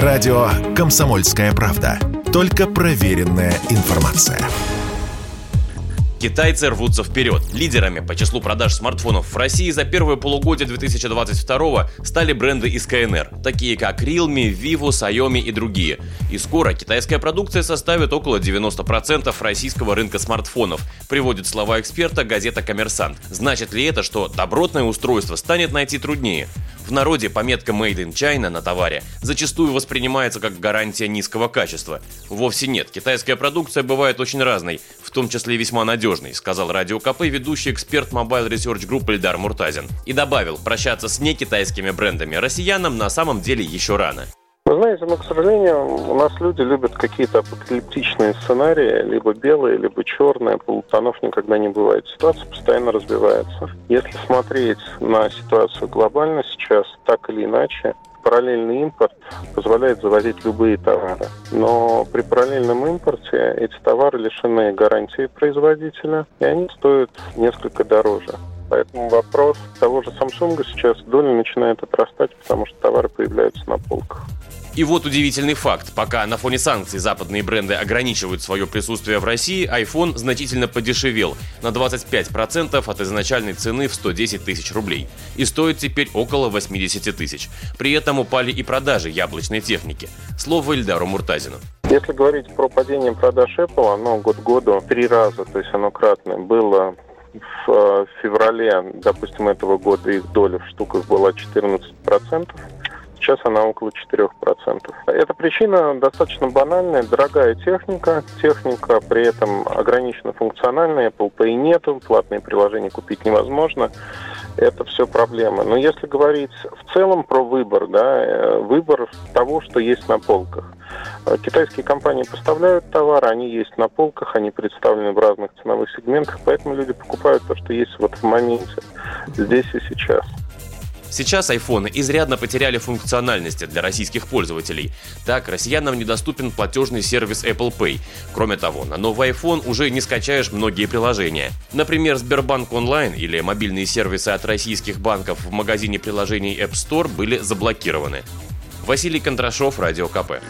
Радио «Комсомольская правда». Только проверенная информация. Китайцы рвутся вперед. Лидерами по числу продаж смартфонов в России за первое полугодие 2022 стали бренды из КНР, такие как Realme, Vivo, Xiaomi и другие. И скоро китайская продукция составит около 90% российского рынка смартфонов, приводит слова эксперта газета «Коммерсант». Значит ли это, что добротное устройство станет найти труднее? В народе пометка Made in China на товаре зачастую воспринимается как гарантия низкого качества. Вовсе нет, китайская продукция бывает очень разной, в том числе весьма надежной, сказал Радио КП ведущий эксперт Mobile Research Group Эльдар Муртазин. И добавил, прощаться с некитайскими брендами россиянам на самом деле еще рано. Ну, к сожалению, у нас люди любят какие-то апокалиптичные сценарии, либо белые, либо черные, полутонов никогда не бывает. Ситуация постоянно развивается. Если смотреть на ситуацию глобально сейчас, так или иначе, параллельный импорт позволяет завозить любые товары. Но при параллельном импорте эти товары лишены гарантии производителя, и они стоят несколько дороже. Поэтому вопрос того же Samsung сейчас доля начинает отрастать, потому что товары появляются на полках. И вот удивительный факт. Пока на фоне санкций западные бренды ограничивают свое присутствие в России, iPhone значительно подешевел на 25% от изначальной цены в 110 тысяч рублей и стоит теперь около 80 тысяч. При этом упали и продажи яблочной техники. Слово Эльдару Муртазину. Если говорить про падение продаж Apple, оно год году три раза, то есть оно кратное, было в э, феврале, допустим, этого года их доля в штуках была 14%, сейчас она около 4%. Эта причина достаточно банальная. Дорогая техника, техника при этом ограничена функциональная, Apple Pay нету, платные приложения купить невозможно. Это все проблемы. Но если говорить в целом про выбор, да, э, выбор того, что есть на полках. Китайские компании поставляют товары, они есть на полках, они представлены в разных ценовых сегментах, поэтому люди покупают то, что есть вот в моменте, здесь и сейчас. Сейчас айфоны изрядно потеряли функциональности для российских пользователей. Так, россиянам недоступен платежный сервис Apple Pay. Кроме того, на новый iPhone уже не скачаешь многие приложения. Например, Сбербанк онлайн или мобильные сервисы от российских банков в магазине приложений App Store были заблокированы. Василий Кондрашов, Радио КП.